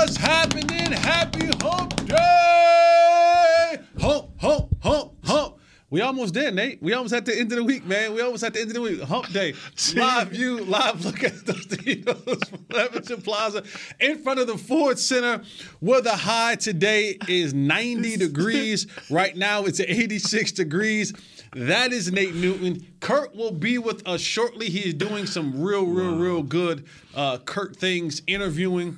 What's happening? Happy hump day! Hump, hump, hump, hump. We almost there, Nate. We almost at the end of the week, man. We almost at the end of the week. Hump day. Live view, live look at the studios from Levenson Plaza in front of the Ford Center, where the high today is 90 degrees. Right now, it's 86 degrees. That is Nate Newton. Kurt will be with us shortly. He is doing some real, real, real good uh, Kurt things, interviewing.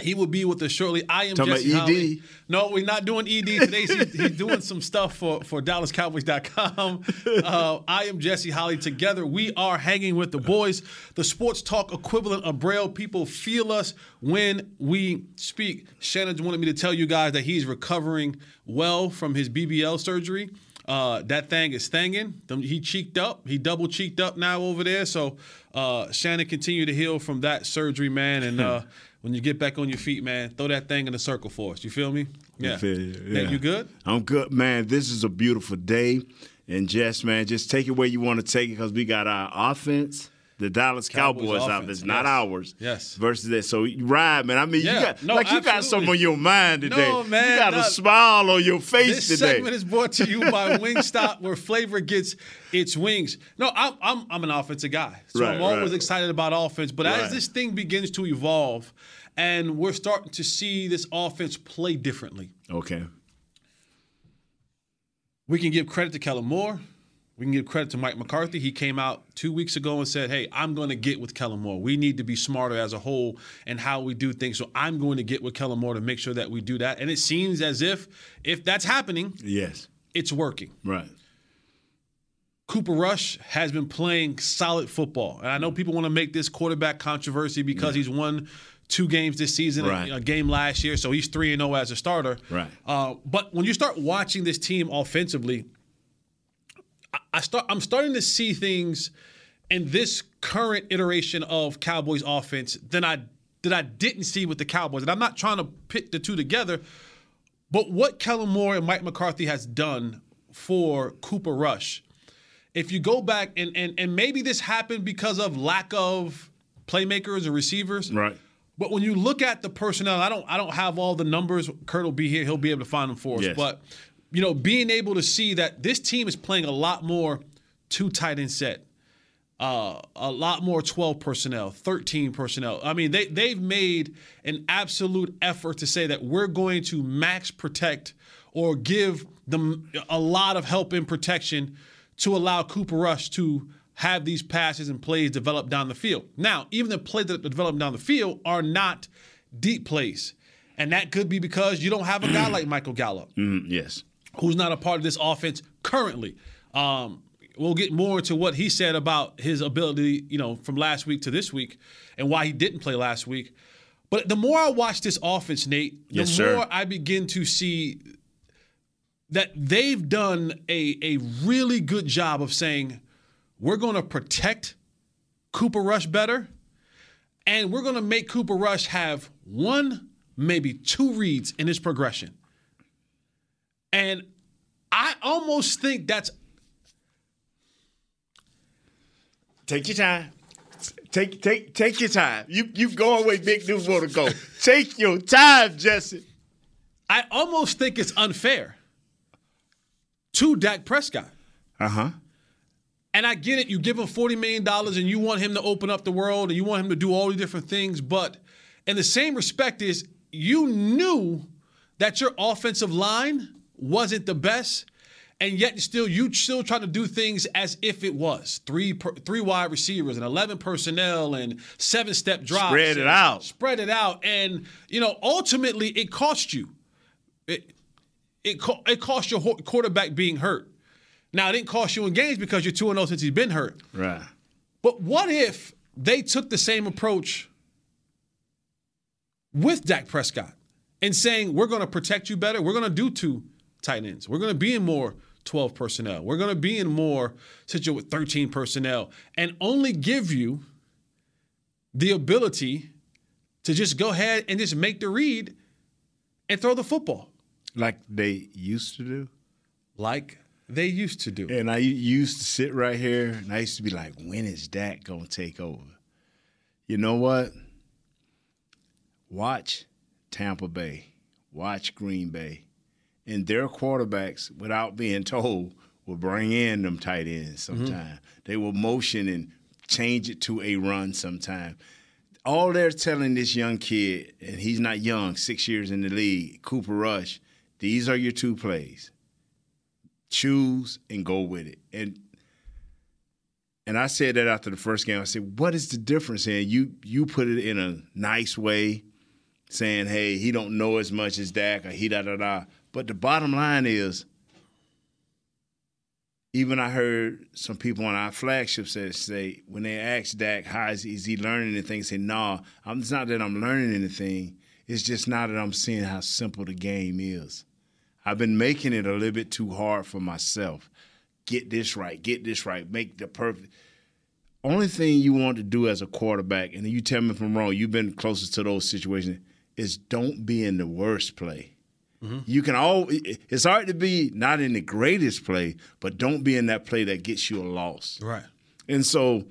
He will be with us shortly. I am Talking Jesse about ED? Holly. No, we're not doing ED today. He's, he's doing some stuff for, for DallasCowboys.com. Uh, I am Jesse Holly. Together, we are hanging with the boys, the sports talk equivalent of Braille. People feel us when we speak. Shannon wanted me to tell you guys that he's recovering well from his BBL surgery. Uh, that thing is thanging. He cheeked up. He double cheeked up now over there. So uh, Shannon continue to heal from that surgery, man. And uh, when you get back on your feet, man, throw that thing in the circle for us. You feel me? Yeah. feel you, yeah. you good? I'm good, man. This is a beautiful day. And Jess, man, just take it where you want to take it because we got our offense, the Dallas Cowboys Cowboys, offense, offense, not yes. ours. Yes. Versus that. So you ride, man. I mean, Yeah. you got No, like you got absolutely. something on your mind today. No, man, You got not- a smile on your face This today. This segment is brought to you by Wingstop, where flavor gets its wings. No, I'm I'm, I'm an offensive guy, so Right, I'm always right. excited about offense. But as this thing begins to evolve, and we're starting to see this offense play differently, okay. we can give credit to Kellen Moore. We can give credit to Mike McCarthy. He came out two weeks ago and said, Hey, I'm going to get with Kellen Moore. We need to be smarter as a whole and how we do things. So I'm going to get with Kellen Moore to make sure that we do that. And it seems as if if that's happening, Yes. it's working. Right. Cooper Rush has been playing solid football. And I know people want to make this quarterback controversy because he's won two games this season, a- Right. a, game last year, so he's 3 and 0 as a starter. Right. Uh, but when you start watching this team offensively, I, start I'm starting to see things in this current iteration of Cowboys offense than I that I didn't see with the Cowboys. And I'm not trying to pit the two together, but what Kellen Moore and Mike McCarthy has done for Cooper Rush, if you go back and and and maybe this happened because of lack of playmakers or receivers. Right. But when you look at the personnel, I don't I don't have all the numbers. Kurt will be here; he'll be able to find them for us. Yes. But you know, being able to see that this team is playing a lot more two tight end set, uh, a lot more twelve personnel, thirteen personnel. I mean, they they've made an absolute effort to say that we're going to max protect or give them a lot of help in protection to allow Cooper Rush to have these passes and plays develop down the field. Now, even the plays that develop down the field are not deep plays. And that could be because you don't have a guy like Michael Gallup Mm, yes. Who's not a part of this offense currently. Um, we'll get more into what he said about his ability, you know, from last week to this week and why he didn't play last week. But the more I watch this offense, Nate, the Yes, more I begin to see that they've done a, a really good job of saying, we're going to protect Cooper Rush better, and we're going to make Cooper Rush have one, maybe two reads in his progression. And I almost think that's Take your time. Take take take your time. You you going where Big News want to go. take your time, Jesse. I almost think it's unfair to Dak Prescott. Uh huh. And I get it, you give him $40 million and you want him to open up the world and you want him to do all these different things, but in the same respect is you knew that your offensive line wasn't the best, and yet still you still trying to do things as if it was three per, three wide receivers and eleven personnel and seven step drops. Spread it out. Spread it out, and you know ultimately it cost you. It, it co- it cost your quarterback being hurt. Now it didn't cost you in games because you're two and zero since he's been hurt. Right. But what if they took the same approach with Dak Prescott and saying we're going to protect you better? We're going to do two tight ends. We're going to be in more 12 personnel. We're going to be in more situation with 13 personnel and only give you the ability to just go ahead and just make the read and throw the football Like they used to do. like they used to do. And I used to sit right here and I used to be like, when is Dak going to take over? You know what? Watch Tampa Bay, watch Green Bay. And their quarterbacks, without being told, will bring in them tight ends mm-hmm. sometime. They will motion and change it to a run sometime. All they're telling this young kid, and he's not young, six years in the league, Cooper Rush, these are your two plays choose and go with it. And and I said that after the first game. I said, "What is the difference?" And you you put it in a nice way, saying, "Hey, he don't know as much as Dak, or he da da da." But the bottom line is, even I heard some people on our flagship say, say when they asked Dak, "How is he, is he learning anything?" He Say, "No, I'm, it's not that I'm learning anything. It's just now that I'm seeing how simple the game is." I've been making it a little bit too hard for myself. Get this right, get this right, make the perfect. Only thing you want to do as a quarterback, and you tell me if I'm wrong, you've been closest to those situations, is don't be in the worst play. Mm-hmm. You can all. It's hard to be not in the greatest play, but don't be in that play that gets you a loss. Right. And so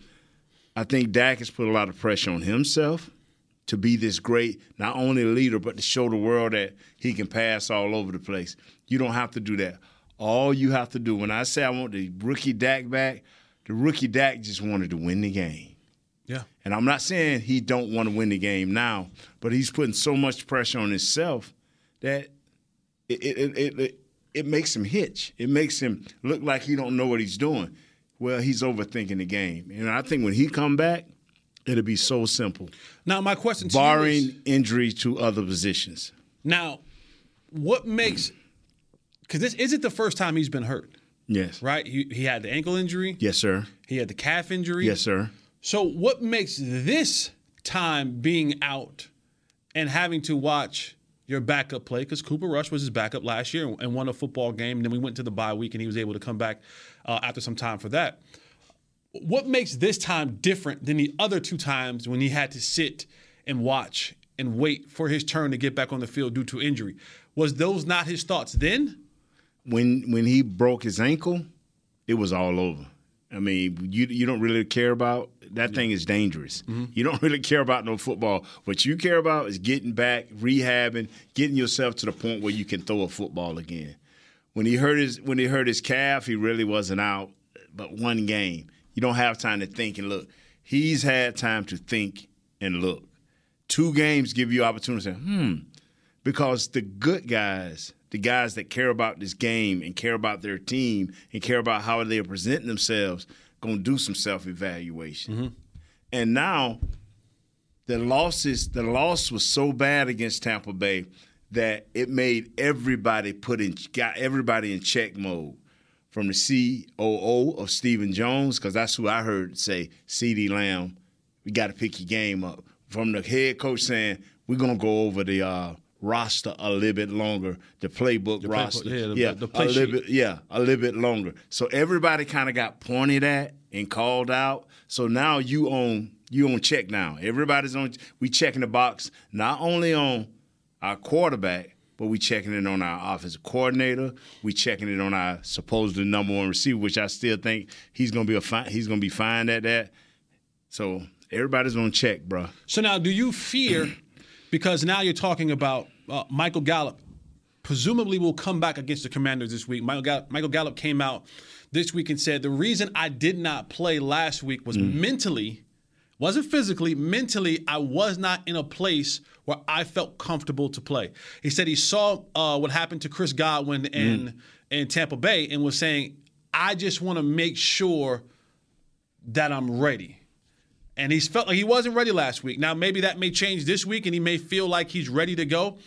I think Dak has put a lot of pressure on himself to be this great, not only leader, but to show the world that he can pass all over the place. You don't have to do that. All you have to do, when I say I want the rookie Dak back, the rookie Dak just wanted to win the game. Yeah. And I'm not saying he don't want to win the game now, but he's putting so much pressure on himself that it it, it, it, it makes him hitch. It makes him look like he don't know what he's doing. Well, he's overthinking the game. And I think when he come back, it'll be so simple. Now my question to you is- Barring injury to other positions. Now, what makes because this isn't the first time he's been hurt, Yes. right? He, he had the ankle injury, Yes, sir. he had the calf injury. Yes, sir. So, what makes this time being out and having to watch your backup play? Because Cooper Rush was his backup last year and won a football game. And then we went to the bye week and he was able to come back uh, after some time for that. What makes this time different than the other two times when he had to sit and watch and wait for his turn to get back on the field due to injury? Was those not his thoughts then? When when he broke his ankle, it was all over. I mean, you you don't really care about that thing is dangerous. You don't really care about no football. What you care about is getting back, rehabbing, getting yourself to the point where you can throw a football again. When he hurt his when he hurt his calf, he really wasn't out but one game. You don't have time to think and look. He's had time to think and look. Two games give you opportunity to say, hmm, because the good guys, the guys that care about this game and care about their team and care about how they are presenting themselves, gonna do some self evaluation. And now, the losses, the loss was so bad against Tampa Bay that it made everybody put in, got everybody in check mode. From the COO of Stephen Jones, because that's who I heard say, CeeDee Lamb, we got to pick your game up. From the head coach saying, we're going to go over the uh, roster a little bit longer, the playbook playbook, roster. yeah, the- the play a little bit, yeah, a little bit longer. So everybody kind of got pointed at and called out. So now you on you on check now. Everybody's on. We checking the box not only on our quarterback, but we checking it on our offensive coordinator. We checking it on our supposedly number one receiver, which I still think he's gonna be a fine. He's gonna be fine at that. So everybody's on check, bro. So now, do you fear because now you're talking about uh, Michael Gallup, presumably will come back against the Commanders this week. Michael Gallup, Michael Gallup came out this week and said the reason I did not play last week was mentally, wasn't physically, mentally I was not in a place where I felt comfortable to play. He said he saw uh, what happened to Chris Godwin in in Tampa Bay and was saying I just want to make sure that I'm ready and he's felt like he wasn't ready last week. Now maybe that may change this week, and he may feel like he's ready to go.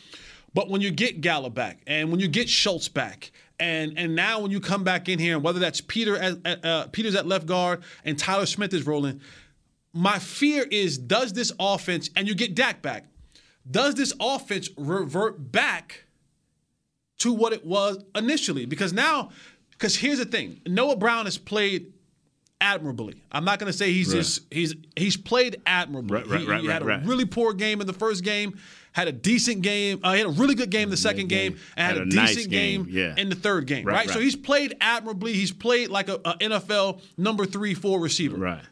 But when you get Gallup back, and when you get Schultz back, and and now when you come back in here, and whether that's Peter at, uh, Peter's at left guard and Tyler Smith is rolling, my fear is does this offense and you get Dak back, does this offense revert back to what it was initially? Because now, because here's the thing, Noah Brown has played admirably. I'm not going to say he's Right. just he's he's played admirably. Right, right, he, right, he had right, a really poor game in the first game, had a decent game, uh, he had a really good game in the second game, and had, Had a, a nice decent game, game, yeah. in the third game. Right, Right, so he's played admirably. He's played like a, a NFL number three, four receiver. Right.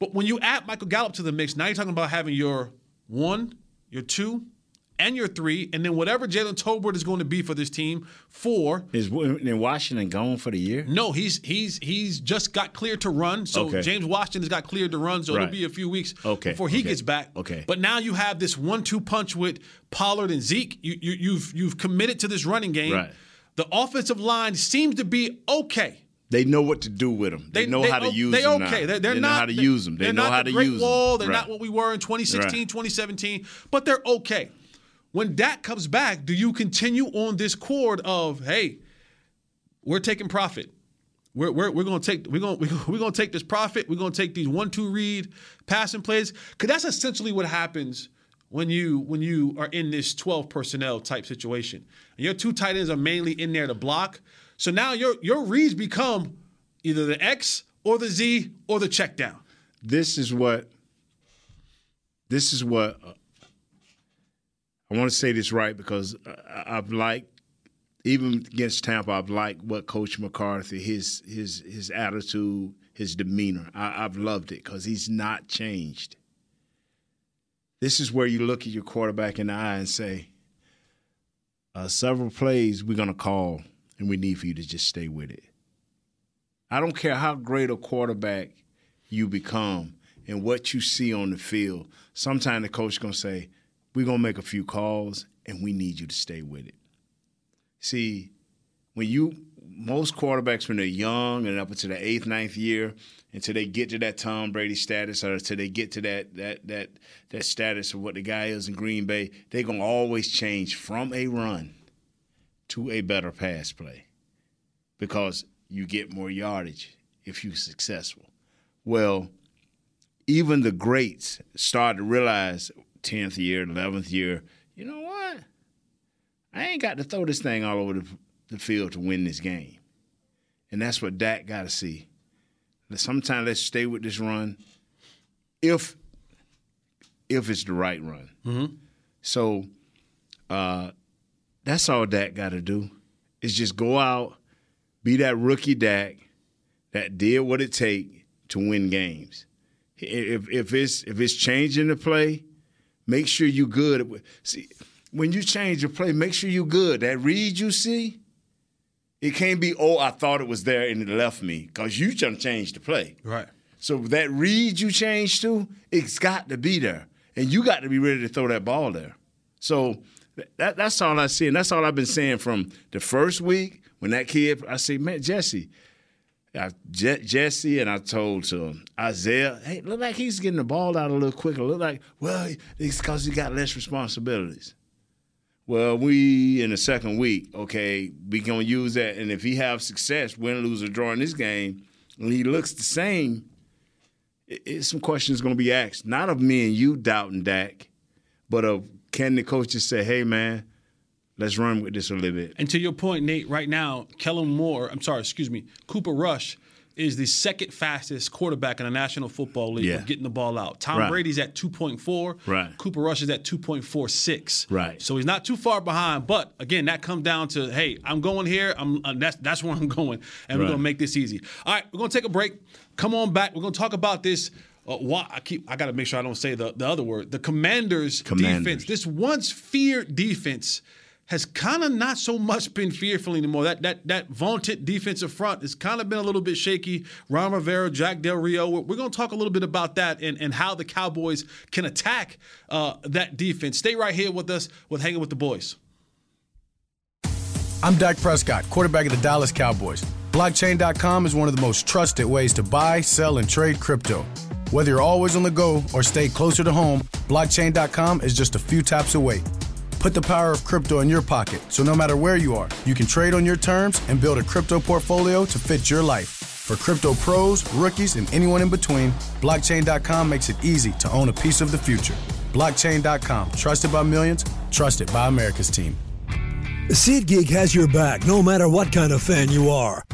But when you add Michael Gallup to the mix, now you're talking about having your one, your two, and your three, and then whatever Jalen Tolbert is going to be for this team, four. Is in Washington gone for the year? No, he's he's he's just got cleared to run. So Okay. James Washington has got cleared to run. So Right. it'll be a few weeks Okay, before he okay, gets back. okay. But now you have this one-two punch with Pollard and Zeke. You, you you've you've committed to this running game. Right. The offensive line seems to be okay. They know what to do with them. They, know how to use they them. okay. They're, they're they not know how to they- use them. They they're know not how the to great use wall. them. They're Right. not what we were in 2016, Right. 2017, but they're okay. When Dak comes back, do you continue on this chord of hey, we're taking profit. We're, we're, we're gonna take we're gonna we're gonna take this profit. We're gonna take these one two read passing plays because that's essentially what happens when you when you are in this 12 personnel type situation. And your two tight ends are mainly in there to block. So now your your reads become either the X or the Z or the check down. this is what this is what uh, I want to say this right because I- I've liked even against Tampa I've liked what Coach McCarthy his his his attitude his demeanor I, I've loved it because he's not changed. This is where you look at your quarterback in the eye and say, uh, several plays we're gonna call and we need for you to just stay with it. I don't care how great a quarterback you become and what you see on the field. Sometimes the coach gonna say, "We're gonna make a few calls, and we need you to stay with it." See, when you most quarterbacks when they're young and up until the eighth, ninth year, until they get to that Tom Brady status, or until they get to that that that that status of what the guy is in Green Bay, they're gonna always change from a run to a better pass play because you get more yardage if you're successful. Well, even the greats start to realize 10th year, 11th year, you know what? I ain't got to throw this thing all over the, the field to win this game. And that's what Dak got to see. Sometimes let's stay with this run if if it's the right run. So uh, that's all Dak got to do is just go out, be that rookie Dak that did what it take to win games. If if it's if it's changing the play, make sure you good. See, when you change your play, make sure you good. That read you see, it can't be oh I thought it was there and it left me because you just changed the play. Right. So that read you changed to, it's got to be there, and you got to be ready to throw that ball there. So that, that's all I see, and that's all I've been saying from the first week when that kid. I say, man, Jesse, I, Je- Jesse, and I told to him, Isaiah, hey, look like he's getting the ball out a little quicker. Look like, well, it's because he got less responsibilities. Well, we in the second week, okay, we gonna use that, and if he have success, win, lose, or draw in this game, and he looks the same, it, it's some questions gonna be asked, not of me and you doubting Dak, but of can the coach just say, hey man, let's run with this a little bit. And to your point, Nate, right now, Kellen Moore, I'm sorry, excuse me, Cooper Rush is the second fastest quarterback in the National Football League Yeah. of getting the ball out. Tom Right. Brady's at 2.4. Right. Cooper Rush is at 2.46. Right. So he's not too far behind. But again, that comes down to, hey, I'm going here. I'm uh, that's that's where I'm going, and we're gonna make this easy. All right, we're gonna take a break. Come on back. We're gonna talk about this. Uh, why I keep I gotta make sure I don't say the, the other word. The Commanders, Commanders. defense. This once feared defense has kind of not so much been fearful anymore. That that that vaunted defensive front has kind of been a little bit shaky. Ron Rivera, Jack Del Rio. We're, we're going to talk a little bit about that and, and how the Cowboys can attack uh, that defense. Stay right here with us with Hanging with the Boys. I'm Dak Prescott, quarterback of the Dallas Cowboys. Blockchain.com is one of the most trusted ways to buy, sell, and trade crypto. Whether you're always on the go or stay closer to home, blockchain.com is just a few taps away. Put the power of crypto in your pocket so no matter where you are, you can trade on your terms and build a crypto portfolio to fit your life. For crypto pros, rookies, and anyone in between, blockchain.com makes it easy to own a piece of the future. Blockchain.com, trusted by millions, trusted by America's team. SeatGeek has your back no matter what kind of fan you are.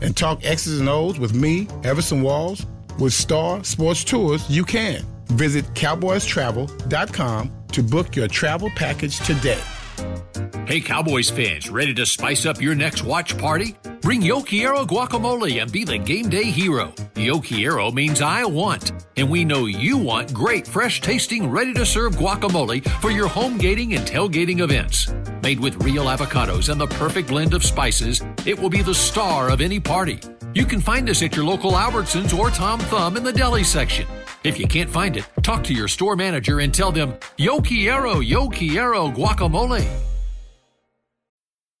and talk X's and O's with me, Everson Walls? With Star Sports Tours, you can. Visit cowboystravel.com to book your travel package today. Hey, Cowboys fans, ready to spice up your next watch party? Bring Yo Quiero guacamole and be the game day hero. Yo Quiero means I want, and we know you want great, fresh tasting, ready to serve guacamole for your home gating and tailgating events. Made with real avocados and the perfect blend of spices, it will be the star of any party. You can find us at your local Albertsons or Tom Thumb in the deli section. If you can't find it, talk to your store manager and tell them, Yo Quiero, Yo Quiero guacamole.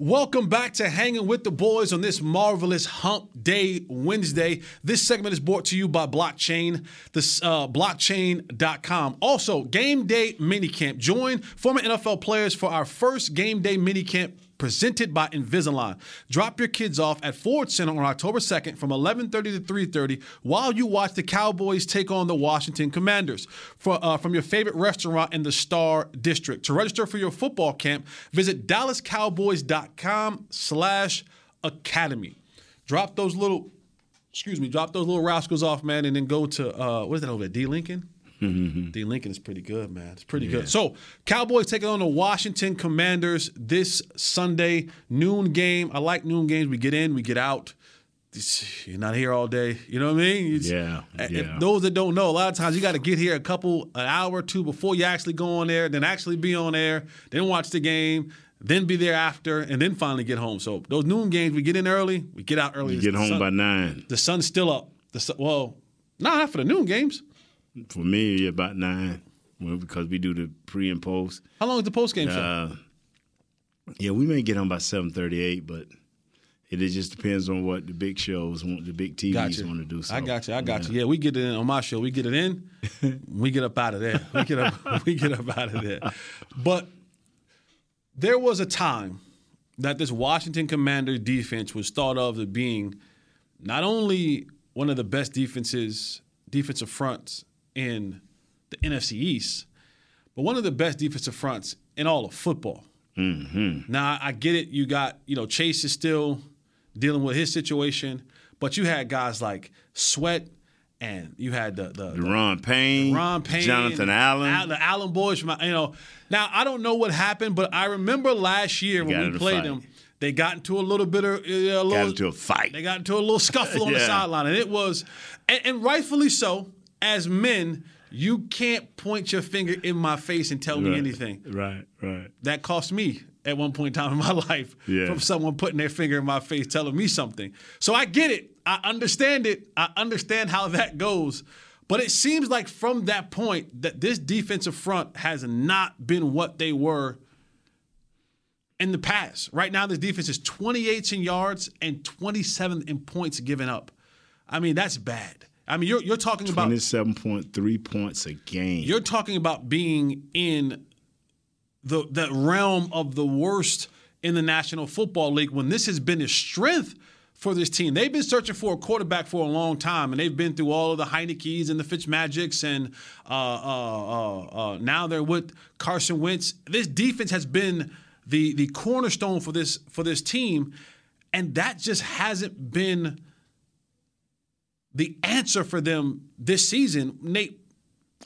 Welcome back to Hanging with the Boys on this marvelous Hump Day Wednesday. This segment is brought to you by Blockchain, this uh, blockchain.com. Also, Game Day Minicamp. Join former NFL players for our first Game Day Minicamp presented by Invisalign. Drop your kids off at Ford Center on October 2nd from 11:30 to 3:30 while you watch the Cowboys take on the Washington Commanders for, uh, from your favorite restaurant in the Star District. To register for your football camp, visit dallascowboys.com/academy. Drop those little excuse me, drop those little rascals off, man, and then go to uh, what is that over there? Dee Lincoln? Mm-hmm. Dee Lincoln is pretty good, man. It's pretty good. So, Cowboys taking on the Washington Commanders this Sunday noon game. I like noon games. We get in, we get out. You're not here all day. You know what I mean? It's- Yeah, yeah. those that don't know, a lot of times you got to get here a couple, an hour or two before you actually go on there, then actually be on there, then watch the game, then be there after, and then finally get home. So those noon games, we get in early, we get out early. You get home sun- by nine. The sun's still up. The sun, well, nah, not for the noon games. For me, about nine. Well, because we do the pre and post. How long is the post game show? Uh, yeah, we may get home by seven thirty eight, but it, it just depends on what the big shows want, the big TVs Got you. want to do. So, I got you. I got you. Yeah, we get it in on my show. We get it in. we get up out of there. We get up. we get up out of there. But there was a time that this Washington Commander defense was thought of as being not only one of the best defenses, defensive fronts in the NFC East, but one of the best defensive fronts in all of football. Now I get it. You got you know Chase is still dealing with his situation, but you had guys like Sweat, and you had the the, the Ron Payne, Ron Payne, Jonathan Allen. Al- the Allen boys from you know. Now I don't know what happened, but I remember last year got when we played fight. them, they got into a little bit of uh, a little, got into a fight. they got into a little scuffle on the sideline, and it was, and, and rightfully so. As men, you can't point your finger in my face and tell me anything. Right, right. That cost me at one point in time in my life Yeah. from someone putting their finger in my face telling me something. So I get it. I understand it. I understand how that goes. But it seems like from that point that this defensive front has not been what they were in the past. Right now, this defense is 28th in yards and 27th in points given up. I mean, that's bad. I mean, you're you're talking about twenty-seven point three points a game. You're talking about being in the that realm of the worst in the National Football League when this has been a strength for this team. They've been searching for a quarterback for a long time, and they've been through all of the Heinicke's and the Fitzmagics, and uh, uh, uh, uh, now they're with Carson Wentz. This defense has been the the cornerstone for this for this team, and that just hasn't been the answer for them this season. Nate,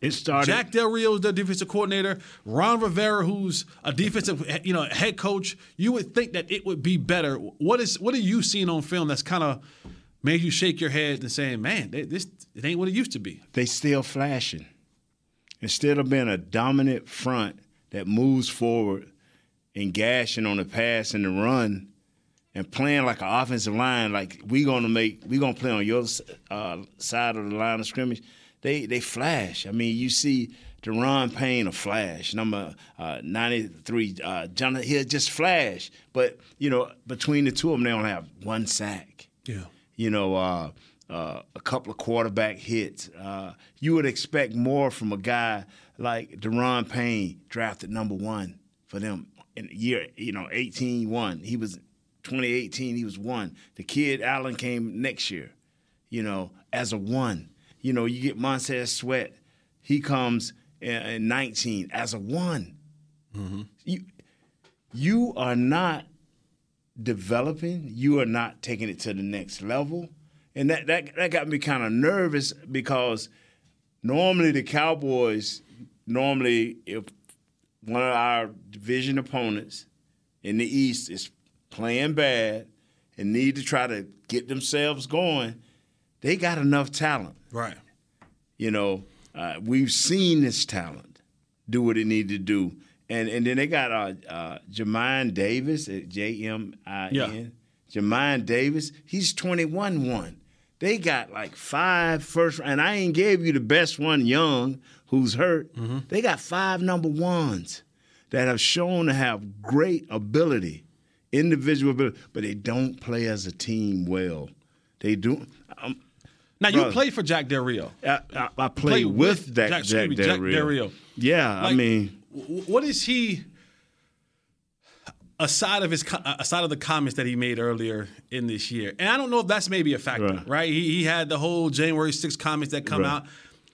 it started. Jack Del Rio is the defensive coordinator. Ron Rivera, who's a defensive, you know, head coach. You would think that it would be better. What is what are you seeing on film that's kind of made you shake your head and saying, "Man, this it ain't what it used to be." They still flashing. Instead of being a dominant front that moves forward and gashing on the pass and the run, and playing like an offensive line, like we gonna make, we gonna play on your uh, side of the line of scrimmage they they flash. I mean, you see Daron Payne a flash, number uh, 93. Uh, Jonathan Hill just flash. But, you know, between the two of them, they only have one sack. Yeah. You know, uh, uh, a couple of quarterback hits. Uh, you would expect more from a guy like Daron Payne, drafted number one for them in year, you know, 18 1. He was 2018, he was one. The kid Allen came next year, you know, as a one. You know, you get Montez Sweat. He comes in 19 as a one. Mm-hmm. You, you are not developing. You are not taking it to the next level. And that, that, that got me kind of nervous because normally the Cowboys, normally if one of our division opponents in the East is playing bad and need to try to get themselves going, they got enough talent Right. You know, uh, we've seen this talent do what it needed to do. And and then they got uh, uh Davis J M I N. Yeah. Davis, he's 21 1. They got like five first, and I ain't gave you the best one, Young, who's hurt. Mm-hmm. They got five number ones that have shown to have great ability, individual ability, but they don't play as a team well. They do. Um, now you played for Jack Del Rio. I, I, I played, with, with Jack, Jack, Jack, Del, Jack Rio. Del Rio. Yeah, like, I mean, what is he? Aside of his, aside of the comments that he made earlier in this year, and I don't know if that's maybe a factor, right? right? He, he had the whole January 6 comments that come right. out,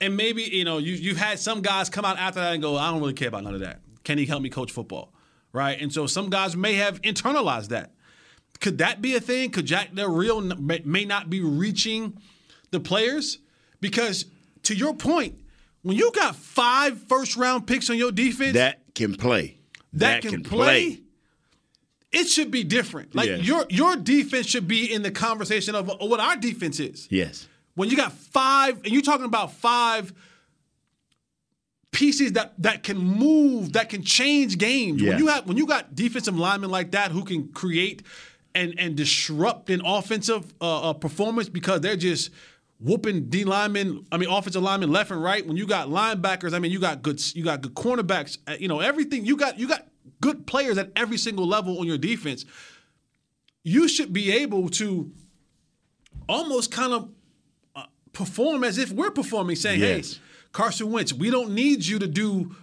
and maybe you know you you've had some guys come out after that and go, I don't really care about none of that. Can he help me coach football, right? And so some guys may have internalized that. Could that be a thing? Could Jack Del Rio may not be reaching? the players because to your point, when you got five first round picks on your defense that can play, that, that can, can play, play, it should be different. Like yes. your your defense should be in the conversation of what our defense is. Yes. When you got five, and you're talking about five pieces that that can move, that can change games. Yes. When you have when you got defensive linemen like that who can create and and disrupt an offensive uh, uh, performance because they're just whooping D linemen, I mean offensive linemen left and right. When you got linebackers, I mean you got good you got good cornerbacks, uh, you know, everything. You got you got good players at every single level on your defense. You should be able to almost kind of uh, perform as if we're performing saying, yes. "Hey, Carson Wentz, we don't need you to do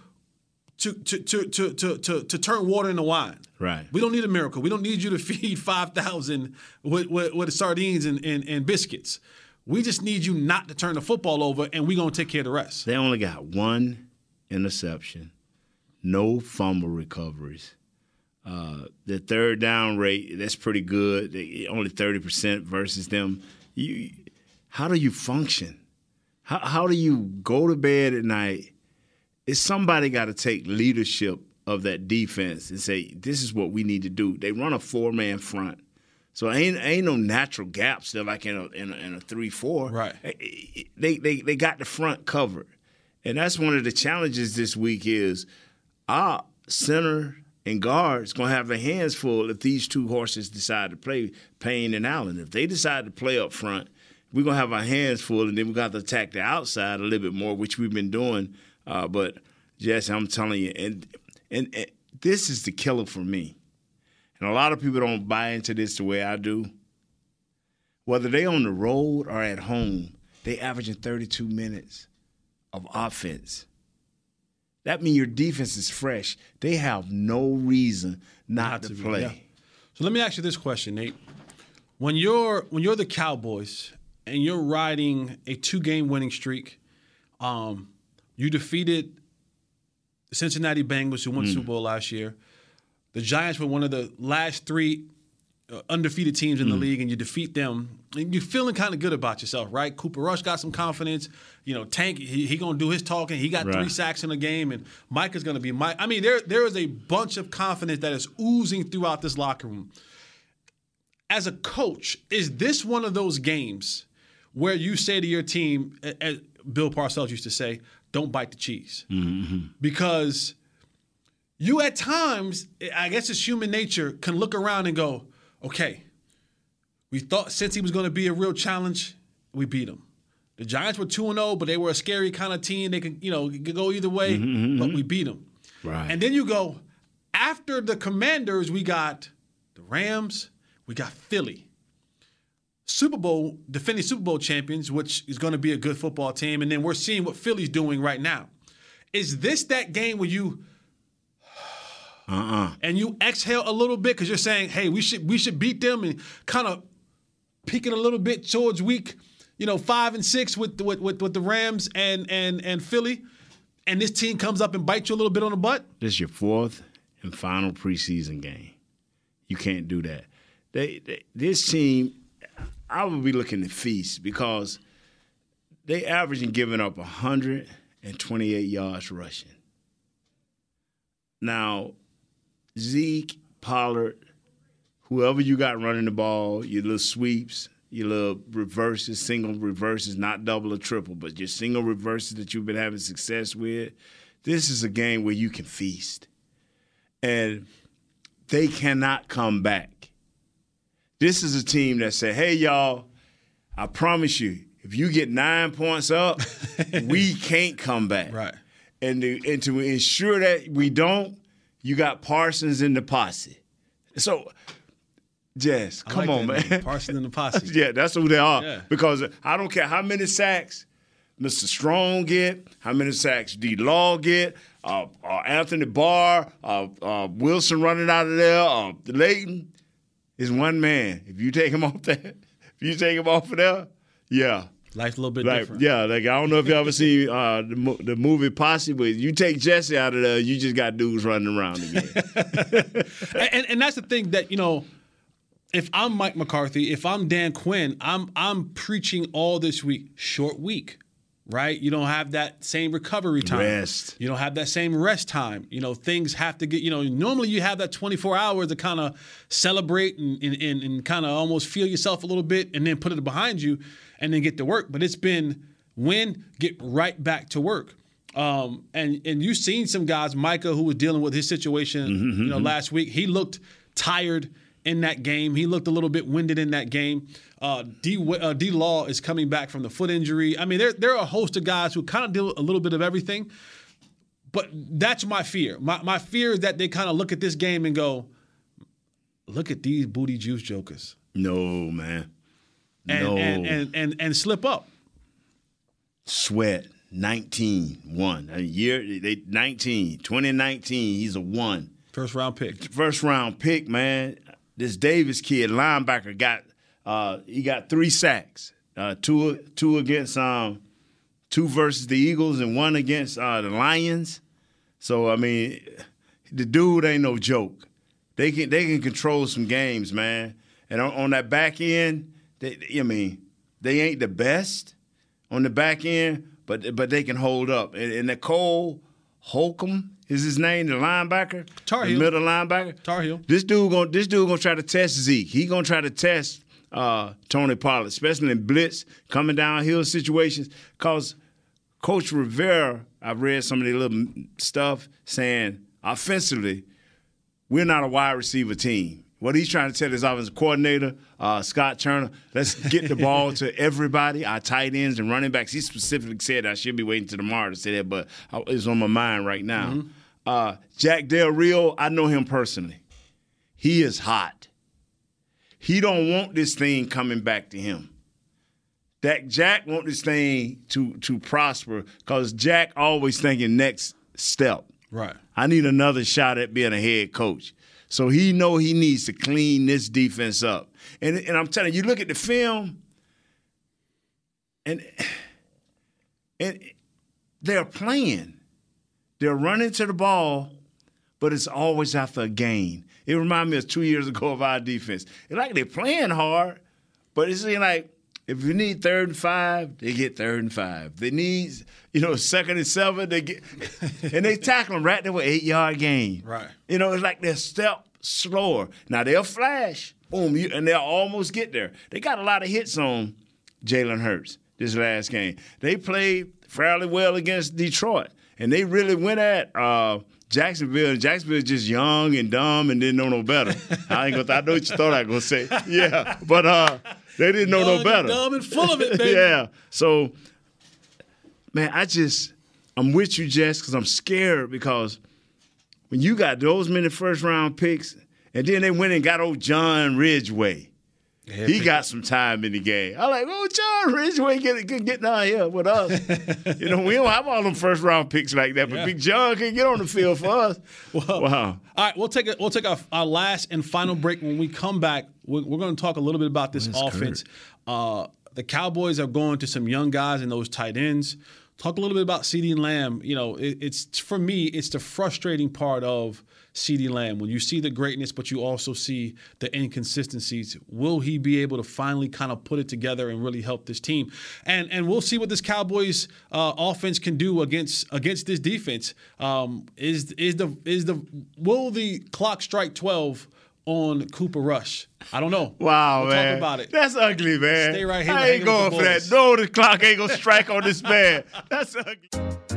to to to to to to, to turn water into wine. Right. We don't need a miracle. We don't need you to feed five thousand with, with, with sardines and, and, and biscuits. We just need you not to turn the football over, and we're gonna take care of the rest. They only got one interception, no fumble recoveries. Uh, the third down rate that's pretty good. They, only thirty percent versus them. You, how do you function? How, how do you go to bed at night? Is somebody got to take leadership of that defense and say, "This is what we need to do." They run a four man front. So ain't ain't no natural gaps. They're like in a in a, in a three four. Right. Eh, eh, they they they got the front covered, and that's one of the challenges this week is our center and guards gonna have their hands full if these two horses decide to play Payne and Allen. If they decide to play up front, we're gonna have our hands full, and then we got to attack the outside a little bit more, which we've been doing. Uh, but Jesse, I'm telling you, and, and and this is the killer for me and a lot of people don't buy into this the way I do. Whether they on the road or at home, they averaging 32 minutes of offense. That means your defense is fresh. They have no reason not, to, to be, play. yeah. So let me ask you this question, Nate. When you're when you're the Cowboys and you're riding a two game winning streak, um, you defeated the Cincinnati Bengals who won the Mm. Super Bowl last year. The Giants were one of the last three uh, undefeated teams in the Mm. league, and you defeat them. And you're feeling kind of good about yourself, right? Cooper Rush got some confidence. You know, Tank he, he gonna do his talking. He got three sacks in a game, and Mike is gonna be Mike. I mean, there there is a bunch of confidence that is oozing throughout this locker room. As a coach, is this one of those games where you say to your team, as Bill Parcells used to say, "Don't bite the cheese," mm-hmm, mm-hmm. because you at times, I guess it's human nature, can look around and go, "Okay, we thought since he was going to be a real challenge, we beat him." The Giants were two and zero, but they were a scary kind of team. They could, you know, could go either way, mm-hmm, but we beat them. Right. And then you go after the Commanders, we got the Rams, we got Philly. Super Bowl, defending Super Bowl champions, which is going to be a good football team. And then we're seeing what Philly's doing right now. Is this that game where you Uh-uh. and you exhale a little bit because you're saying, hey, we should we should beat them and kind of peeking a little bit towards week, you know, five and six with with with, with the Rams and and and Philly, and this team comes up and bites you a little bit on the butt. This is your fourth and final preseason game. You can't do that. They, they this team, I would be looking to feast because they averaging giving up 128 yards rushing. Now, Zeke, Pollard, whoever you got running the ball, your little sweeps, your little reverses, single reverses, not double or triple, but your single reverses that you've been having success with. This is a game where you can feast. And they cannot come back. This is a team that said, hey, y'all, I promise you, if you get nine points up, we can't come back. Right. And to, and to ensure that we don't, you got Parsons in the posse. So, Jess, I come like on, name, man. Parsons in the posse. yeah, that's who they are. Yeah. Because I don't care how many sacks Mr. Strong get, how many sacks D. Law get, uh, uh, Anthony Barr, uh, uh, Wilson running out of there, uh, Leighton is one man. If you take him off that, if you take him off of there, yeah. Life's a little bit Like, different. yeah, like I don't know if you ever seen uh, the, the movie Posse, but you take Jesse out of there, you just got dudes running around again. and, and, and that's the thing that you know if i'm mike mccarthy if i'm dan quinn i'm i'm preaching all this week short week right? You don't have that same recovery time. Rest. you don't have that same rest time. You know things have to get you know normally you have that 24 hours to kind of celebrate and, and, and, and kind of almost feel yourself a little bit and then put it behind you and then get to work. But it's been win get right back to work. Um, and and you've seen some guys, Micah, who was dealing with his situation, Mm-hmm, you know, last week. He looked tired in that game. He looked a little bit winded in that game. Uh, D uh, D Law is coming back from the foot injury. I mean, there there are a host of guys who kind of deal a little bit of everything. But that's my fear. My my fear is that they kind of look at this game and go, "Look at these booty juice jokers," no, man. and no. and, and and and slip up. Sweat, 19, one. A year, they 19, 2019, he's a one. First round pick. First round pick, man. This Davis kid, linebacker, got uh, he got three sacks. Uh, two two against um two versus the Eagles and one against uh, the Lions. So I mean, the dude ain't no joke. They can they can control some games, man. And on, on that back end, they, I mean, they ain't the best on the back end, but but they can hold up. And, and Nicole Holcomb is his name, the linebacker, Tar the middle linebacker. Tar Heel. This dude gonna this dude gonna try to test Zeke. He gonna try to test uh, Tony Pollard, especially in blitz coming downhill situations. Cause Coach Rivera, I've read some of the little stuff saying offensively, we're not a wide receiver team. What he's trying to tell his offensive coordinator, uh, Scott Turner, let's get the ball to everybody, our tight ends and running backs. He specifically said I should be waiting till tomorrow to say that, but it's on my mind right now. Uh, Jack Del Rio, I know him personally. He is hot. He don't want this thing coming back to him. that Jack want this thing to to prosper because Jack always thinking next step. Right. I need another shot at being a head coach. So he know he needs to clean this defense up. And and I'm telling you, you look at the film, and and they're playing. They're running to the ball, but it's always after a gain. It reminds me of two years ago of our defense. It's like they're playing hard, but it's like if you need third and five, they get third and five. They need, you know, second and seven, they get, and they tackle them right there with eight yard gain. Right. You know, it's like they're step slower. Now they'll flash, boom, you, and they'll almost get there. They got a lot of hits on Jalen Hurts this last game. They played fairly well against Detroit, and they really went at uh, Jacksonville. And Jacksonville just young and dumb and didn't know no better. I ain't gonna. I know what you thought I was gonna say. Yeah, but uh, they didn't know Young no and better. dumb and full of it, baby. yeah. So, man, I just I'm with you, Jess, because I'm scared because when you got those many first round picks, and then they went and got old John Ridgeway. He got some time in the game. I like, oh, John Ridgeway get, get, getting out here with us. you know, we don't have all them first round picks like that, but Yeah. Big John can get on the field for us. Well, wow. All right, we'll take a, we'll take our, our last and final break. When we come back, we're, we're going to talk a little bit about this offense. Uh, the Cowboys are going to some young guys in those tight ends. Talk a little bit about CeeDee Lamb. You know, it, it's for me, it's the frustrating part of CeeDee Lamb when you see the greatness, but you also see the inconsistencies. Will he be able to finally kind of put it together and really help this team? And and we'll see what this Cowboys uh, offense can do against against this defense. Um, is is the is the will the clock strike twelve? On Cooper Rush, I don't know. Wow, we'll man. Talk about it. That's ugly, man. Stay right here. I ain't going for that. No, the clock ain't gonna strike on this man. That's ugly.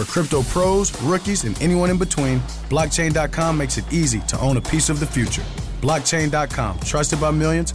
For crypto pros, rookies, and anyone in between, blockchain.com makes it easy to own a piece of the future. Blockchain.com, trusted by millions,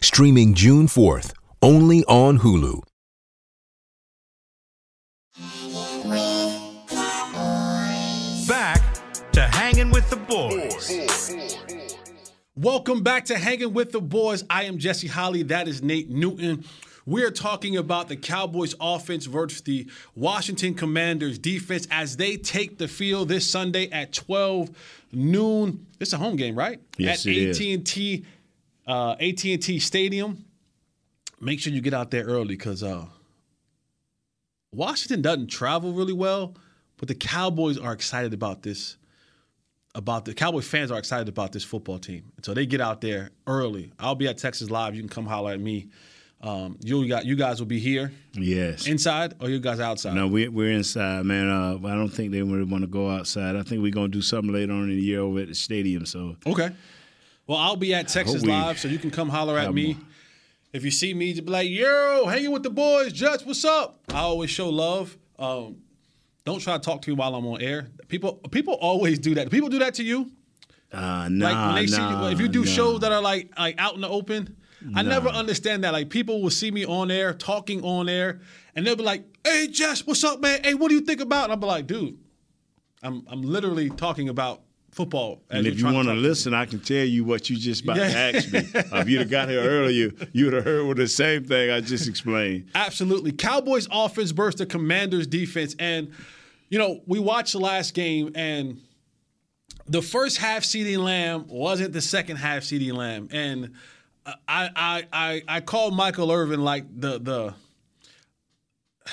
streaming June 4th, only on Hulu. Back to hanging with the boys. Welcome back to Hanging with the Boys. I am Jesse Holley. That is Nate Newton. We're talking about the Cowboys offense versus the Washington Commanders defense as they take the field this Sunday at 12 noon. It's a home game, right? Yes, at it is. AT&T uh, AT&T Stadium. make sure you get out there early because uh, Washington doesn't travel really well, but the Cowboys are excited about this. About the Cowboys fans are excited about this football team, and so they get out there early. I'll be at Texas Live. You can come holler at me. Um, you got you guys will be here. Yes. Inside or you guys outside? No, we, we're inside, man. Uh, I don't think they really want to go outside. I think we're going to do something later on in the year over at the stadium. So Okay. Well, I'll be at Texas we Live, so you can come holler at me. If you see me, just be like, "Yo, hanging with the boys, Judge, what's up?" I always show love. Um, don't try to talk to me while I'm on air. People, people always do that. People do that to you. uh, like nah, when they see nah, you, if you do nah. shows that are like like out in the open. I never understand that. Like people will see me on air, talking on air, and they'll be like, "Hey, Jess, what's up, man? Hey, what do you think about?" And I'll be like, "Dude, I'm I'm literally talking about football." And if you want to listen, I can tell you what you just about Yeah. to ask me. if you'd have got here earlier, you would have heard the same thing I just explained. Absolutely. Cowboys offense versus the Commanders defense. And, you know, we watched the last game and the first half CeeDee Lamb wasn't the second half CeeDee Lamb. And uh, I I I I call Michael Irvin like the the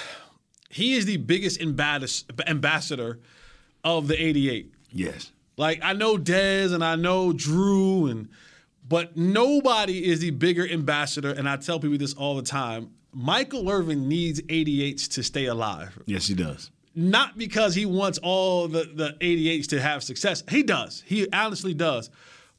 he is the biggest ambas- ambassador of the 88. Yes. Like I know Dez and I know Drew and but nobody is the bigger ambassador and I tell people this all the time. Michael Irvin needs 88s to stay alive. Yes, he does. Not because he wants all the, the 88s to have success. He does. He honestly does.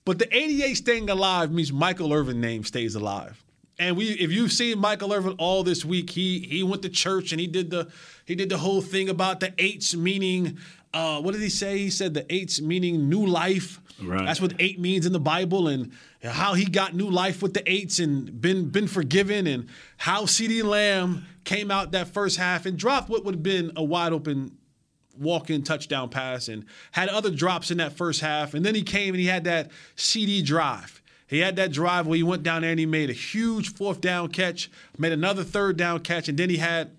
But the 88 staying alive means Michael Irvin name stays alive. And we if you've seen Michael Irvin all this week, he he went to church and he did the he did the whole thing about the eights meaning uh, what did he say? He said the eights meaning new life. Right. That's what eight means in the Bible, and how he got new life with the eights and been been forgiven, and how CeeDee Lamb came out that first half and dropped what would have been a wide open walk-in touchdown pass, and had other drops in that first half, and then he came and he had that CeeDee drive. He had that drive where he went down there and he made a huge fourth down catch, made another third down catch, and then he had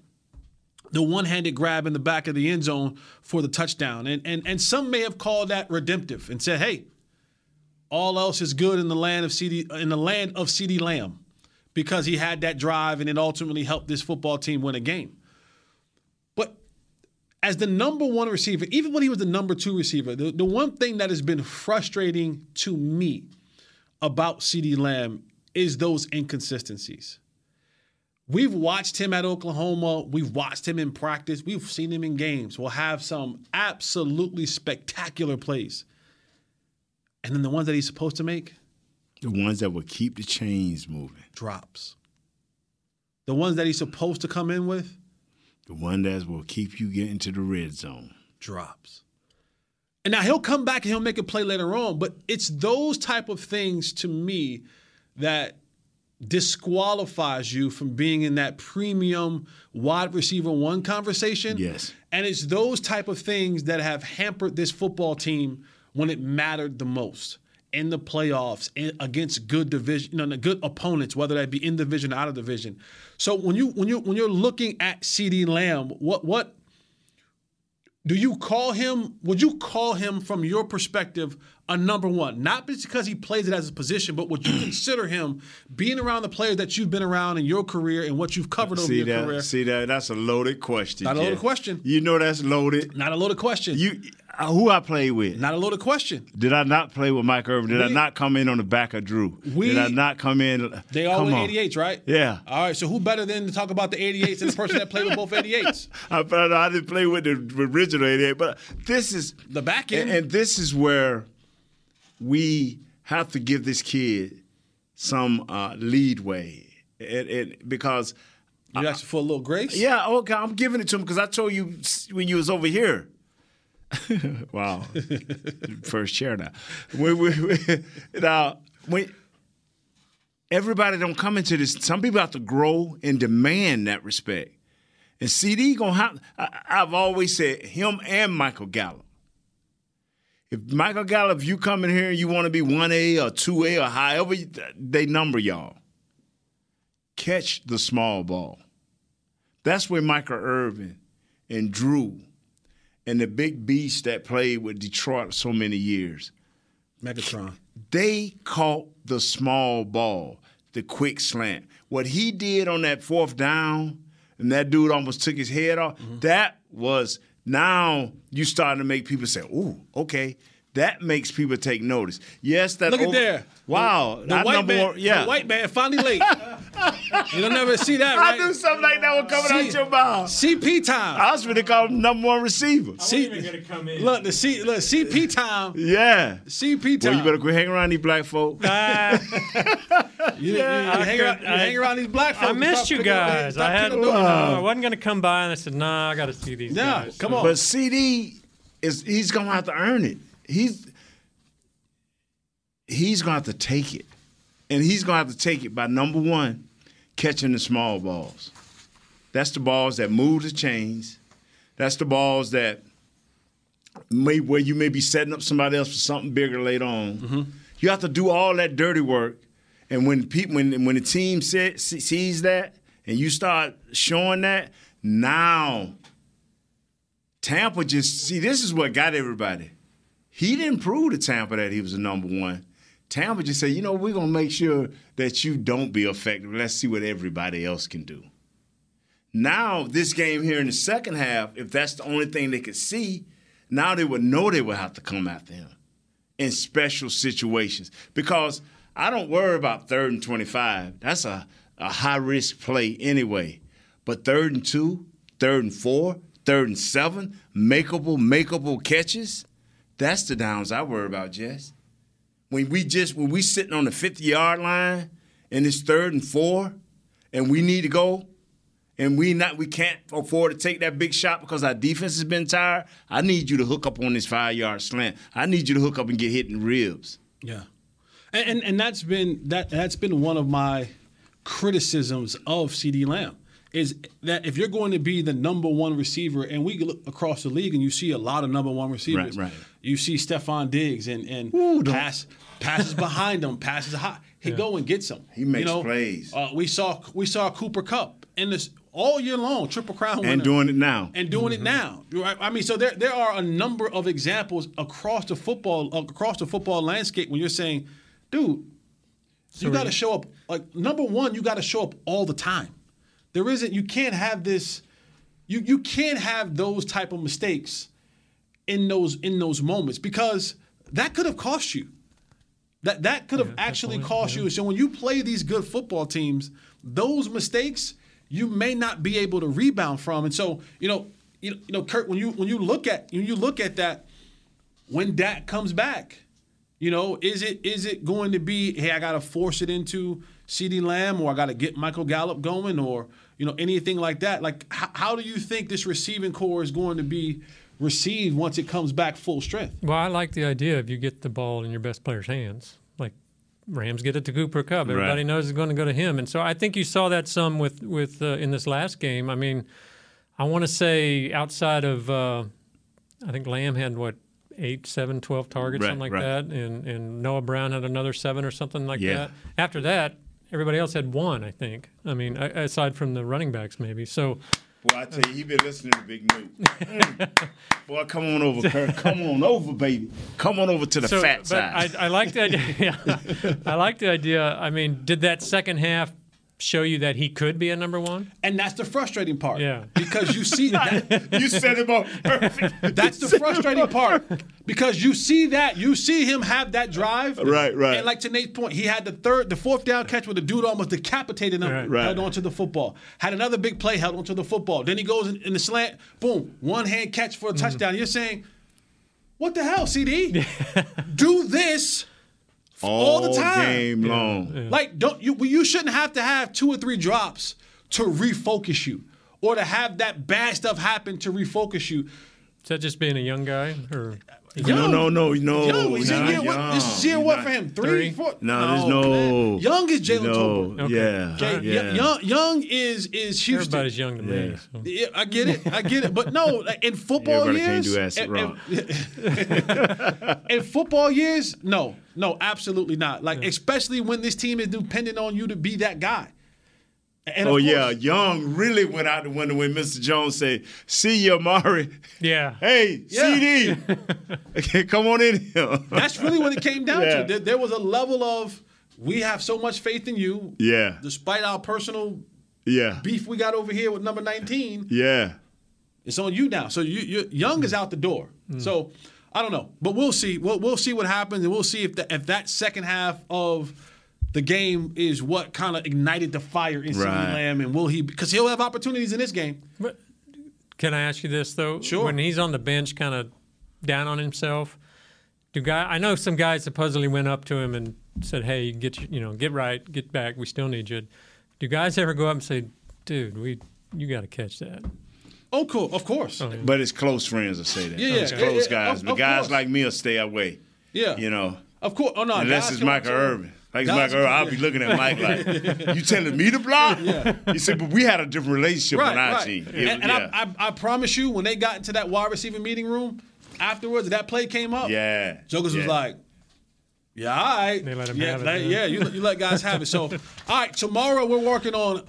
the one-handed grab in the back of the end zone for the touchdown. And and and some may have called that redemptive and said, "Hey, all else is good in the land of CeeDee in the land of CeeDee Lamb." Because he had that drive and it ultimately helped this football team win a game. But as the number one receiver, even when he was the number two receiver, the, the one thing that has been frustrating to me about CeeDee Lamb is those inconsistencies. We've watched him at Oklahoma. We've watched him in practice. We've seen him in games. We'll have some absolutely spectacular plays. And then the ones that he's supposed to make, The ones that will keep the chains moving. drops. The ones that he's supposed to come in with, The one that will keep you getting to the red zone. drops. And now he'll come back and he'll make a play later on, but it's those type of things to me that disqualifies you from being in that premium wide receiver one conversation. Yes. And it's those type of things that have hampered this football team when it mattered the most in the playoffs in, against good division, you know, good opponents, whether that be in division or out of division. So when you when you when you're looking at CeeDee Lamb, what what do you call him? Would you call him from your perspective a number one? Not just because he plays it as a position, but would you consider him being around the players that you've been around in your career and what you've covered over See your that? career? See that? That's a loaded question. Not a loaded Jeff. question. You know that's loaded. Not a loaded question. You who I played with? Not a loaded question. Did I not play with Mike Irvin? Did I not come in on the back of Drew? We- Did I not come in? They all were 88s, right? Yeah. All right. So who better than to talk about the 88s than the person that played with both 88s? I, I didn't play with the original 88, but this is The back end. and, and this is where we have to give this kid some uh, leadway, and, and because You asked for a little grace. yeah, okay, I'm giving it to him because I told you when you was over here. wow, first chair now. When, we, we, now when everybody don't come into this, some people have to grow and demand that respect. And CeeDee gonna have. I, I've always said him and Michael Gallup. If Michael Gallup, you come in here and you want to be one A or two A or however they number y'all, catch the small ball. That's where Michael Irvin and Drew and the big beast that played with Detroit so many years, Megatron. they caught the small ball. the quick slant. What he did on that fourth down, and that dude almost took his head off. Mm-hmm. That was now you starting to make people say, "Ooh, okay." That makes people take notice. Yes, that Look at there. Wow, The that white man, one- yeah, the white man finally late. You'll never see that, Right? I right? knew something like that was coming C- out your mouth. CP time. I was going to call him number one receiver. C- Look, the C, look, CP time. Yeah. CP time. Well, time. you better quit hanging around these black folk. You, you- you I hang, could- around, you I- hang around these black folks. I missed you guys. I had picking no, I wasn't going to come by, and I said, "Nah, I got to see these Yeah, guys." come on. But CeeDee is he's gonna have to earn it. He's he's gonna have to take it. And he's gonna have to take it by number one, catching the small balls. That's the balls that move the chains. That's the balls that may where you may be setting up somebody else for something bigger later on. Mm-hmm. You have to do all that dirty work. And when people when when the team se- sees that and you start showing that, now Tampa just see this is what got everybody. He didn't prove to Tampa that he was the number one. Tampa just said, you know, we're gonna make sure that you don't be effective. Let's see what everybody else can do. Now, this game here in the second half, if that's the only thing they could see, now they would know they would have to come after him in special situations. Because I don't worry about third and 25. That's a, a high risk play anyway. But third and two, third and four, third and seven, makeable, makeable catches, that's the downs I worry about, Jess. When we just when we sitting on the 50 yard line and it's third and four and we need to go and we not we can't afford to take that big shot because our defense has been tired, I need you to hook up on this five yard slant. I need you to hook up and get hit in ribs. Yeah, and, and and that's been that that's been one of my criticisms of CeeDee Lamb is that if you're going to be the number one receiver, and we look across the league and you see a lot of number one receivers, Right, right. You see Stefon Diggs and and pass passes behind him, passes high. He go and gets them. He makes you know? plays. Uh, we saw we saw Cooper Kupp in this all year long, triple crown winner And doing it now. and doing it now. Right? I mean, so there there are a number of examples across the football across the football landscape when you're saying, dude, you got to show up. Like number one, you got to show up all the time. There isn't. You can't have this. You you can't have those type of mistakes in those in those moments because that could have cost you. That that could have actually cost you. So when you play these good football teams, those mistakes you may not be able to rebound from. And so you know you know, you know Kurt when you when you look at when you look at that when Dak comes back, you know, is it is it going to be, hey, I gotta force it into CeeDee Lamb or I gotta get Michael Gallup going or, you know, anything like that? Like how, how do you think this receiving corps is going to be received once it comes back full strength? Well, I like the idea of you get the ball in your best player's hands. Like Rams get it to Cooper Kupp. Everybody Right. knows it's going to go to him. And so I think you saw that some with with uh, in this last game. I mean, I want to say outside of uh, I think Lamb had what eight, seven, 12 targets, Right, something like right. that, and and Noah Brown had another seven or something like Yeah. that. After that, everybody else had one. I think. I mean, aside from the running backs, maybe. So. Boy, I tell you, he been listening to Big News. Boy, come on over, Kurt. Come on over, baby. Come on over to the So, fat but side. I, I like the idea. I like the idea. I mean, did that second half show you that he could be a number one? And that's the frustrating part. Yeah. Because you see that you set him up perfect. That's the frustrating part because you see that you see him have that drive, Right, right. And like to Nate's point, he had the third, the fourth down catch where the dude almost decapitated him, Right. Right. held onto the football. Had another big play, held onto the football. Then he goes in, in the slant, boom, one hand catch for a mm-hmm. touchdown. You're saying, what the hell, CeeDee? Do this all the time. game long. Like, don't you? You shouldn't have to have two or three drops to refocus you, or to have that bad stuff happen to refocus you. Is that just being a young guy, or No, no, no, no. Young, he's in not year what? This is year young. what for him? Three, Three? four? No, there's no. man. Young is Jalen no, Tolbert. Okay. Yeah, Okay, yeah. Young, Young is is Houston. everybody's young to me? Yeah. so. Yeah, I get it. I get it. But no, like in football Everybody can't years, do acid in- rock. in, in football years, no, no, absolutely not. Like especially when this team is dependent on you to be that guy. And Oh course- yeah, Young really went out the window when Mr. Jones said, "See you, Amari. Yeah. Hey, Yeah. CeeDee, come on in here." That's really what it came down Yeah. to. There, there was a level of we have so much faith in you. Yeah. Despite our personal Yeah. beef we got over here with number 19, Yeah. it's on you now. So you, you Young is out the door. Mm. So I don't know, but we'll see. We'll, we'll see what happens, and we'll see if the, if that second half of the game is what kind of ignited the fire in CeeDee Lamb, and will he? Because he'll have opportunities in this game. But Can I ask you this though? Sure. When he's on the bench, kind of down on himself, do guy? I know some guys supposedly went up to him and said, "Hey, get you know, get right, get back. We still need you." Do guys ever go up and say, "Dude, we you got to catch that"? Oh, cool. Of course. Oh, but it's close friends will say that. Yeah, yeah. It's Yeah, close yeah, guys. of- but of guys course. like me will stay away. Yeah. You know. Of course. Oh no. Unless it's Michael to. Irvin. Like it's Guys Michael come- Irvin, I'll be looking at Mike like, you telling me to block? Yeah. He said, but we had a different relationship right, on our right. team. And, It- and yeah. I, I, I promise you, when they got into that wide receiver meeting room afterwards, that play came up. Yeah. Jokers was like, "Yeah, all right, They let him yeah, have it, let- yeah. yeah, you, you let guys have it." So, all right, tomorrow we're working on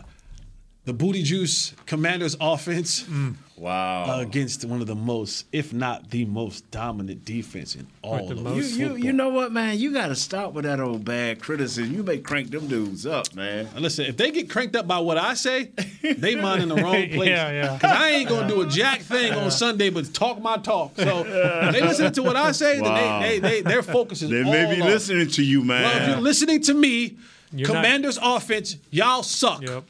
the Booty Juice Commanders offense mm. Wow against one of the most, if not the most dominant defense in all the of most- You, you, football. you know what, man? You got to stop with that old bad criticism. You may crank them dudes up, man. And Listen, if they get cranked up by what I say, they mind in the wrong place. Yeah, yeah. Because I ain't gonna do a jack thing on Sunday, but talk my talk. So if they listen to what I say, Wow. then they, they, they their focus is They all may be on- listening to you, man. Well, if you're listening to me, You're not- Commanders offense, y'all suck, Yep.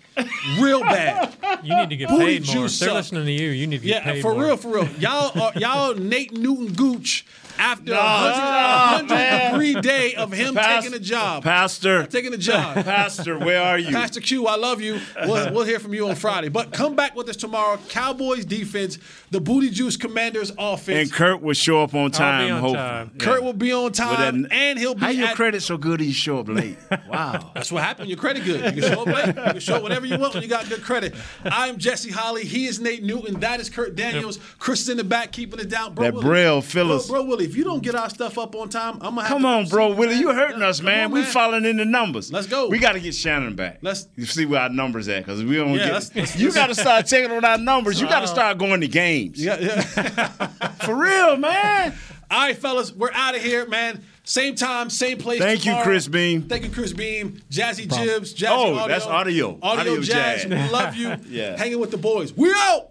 real bad. You need to get Booty paid more. juice If they're suck. listening to you, you need to get Yeah, paid for more. real, for real. Y'all are y'all Nate Newton Gooch after a no, hundred degree day of him Pas- taking a job. Pastor, taking a job. Pastor, where are you? Pastor Q, I love you. We'll, we'll hear from you on Friday. But come back with us tomorrow. Cowboys defense, the Booty Juice Commanders offense. and Kurt will show up on time. on hopefully. time. Kurt will be on time, that- and he'll be How your credit so good? You show up late. Wow. That's what happened. Your credit good. You can show up late. You can show up whenever you want when you got good credit. I'm Jesse Holley. He is Nate Newton. That is Kurt Daniels. Chris is in the back keeping it down. Bro, That Willie, Braille Phyllis. Bro, bro, Willie, if you don't get our stuff up on time, I'm gonna have Come to on, bro, see you, Willie, you hurting us, man. on, we falling in the numbers. Let's go. We got to get Shannon back. Let's- you see where our numbers at because we don't Yeah, get. let's- let's- you got to start checking on our numbers. You got to start going to games. Yeah, yeah. For real, man. All right, fellas, we're out of here, man. Same time, same place. Thank you. Chris Beam. Thank you, Chris Beam. Jazzy Jibs. Jazzy Oh, audio. that's audio. Audio, Audio jazz. jazz. Love you. Yeah. Hanging with the boys. We out.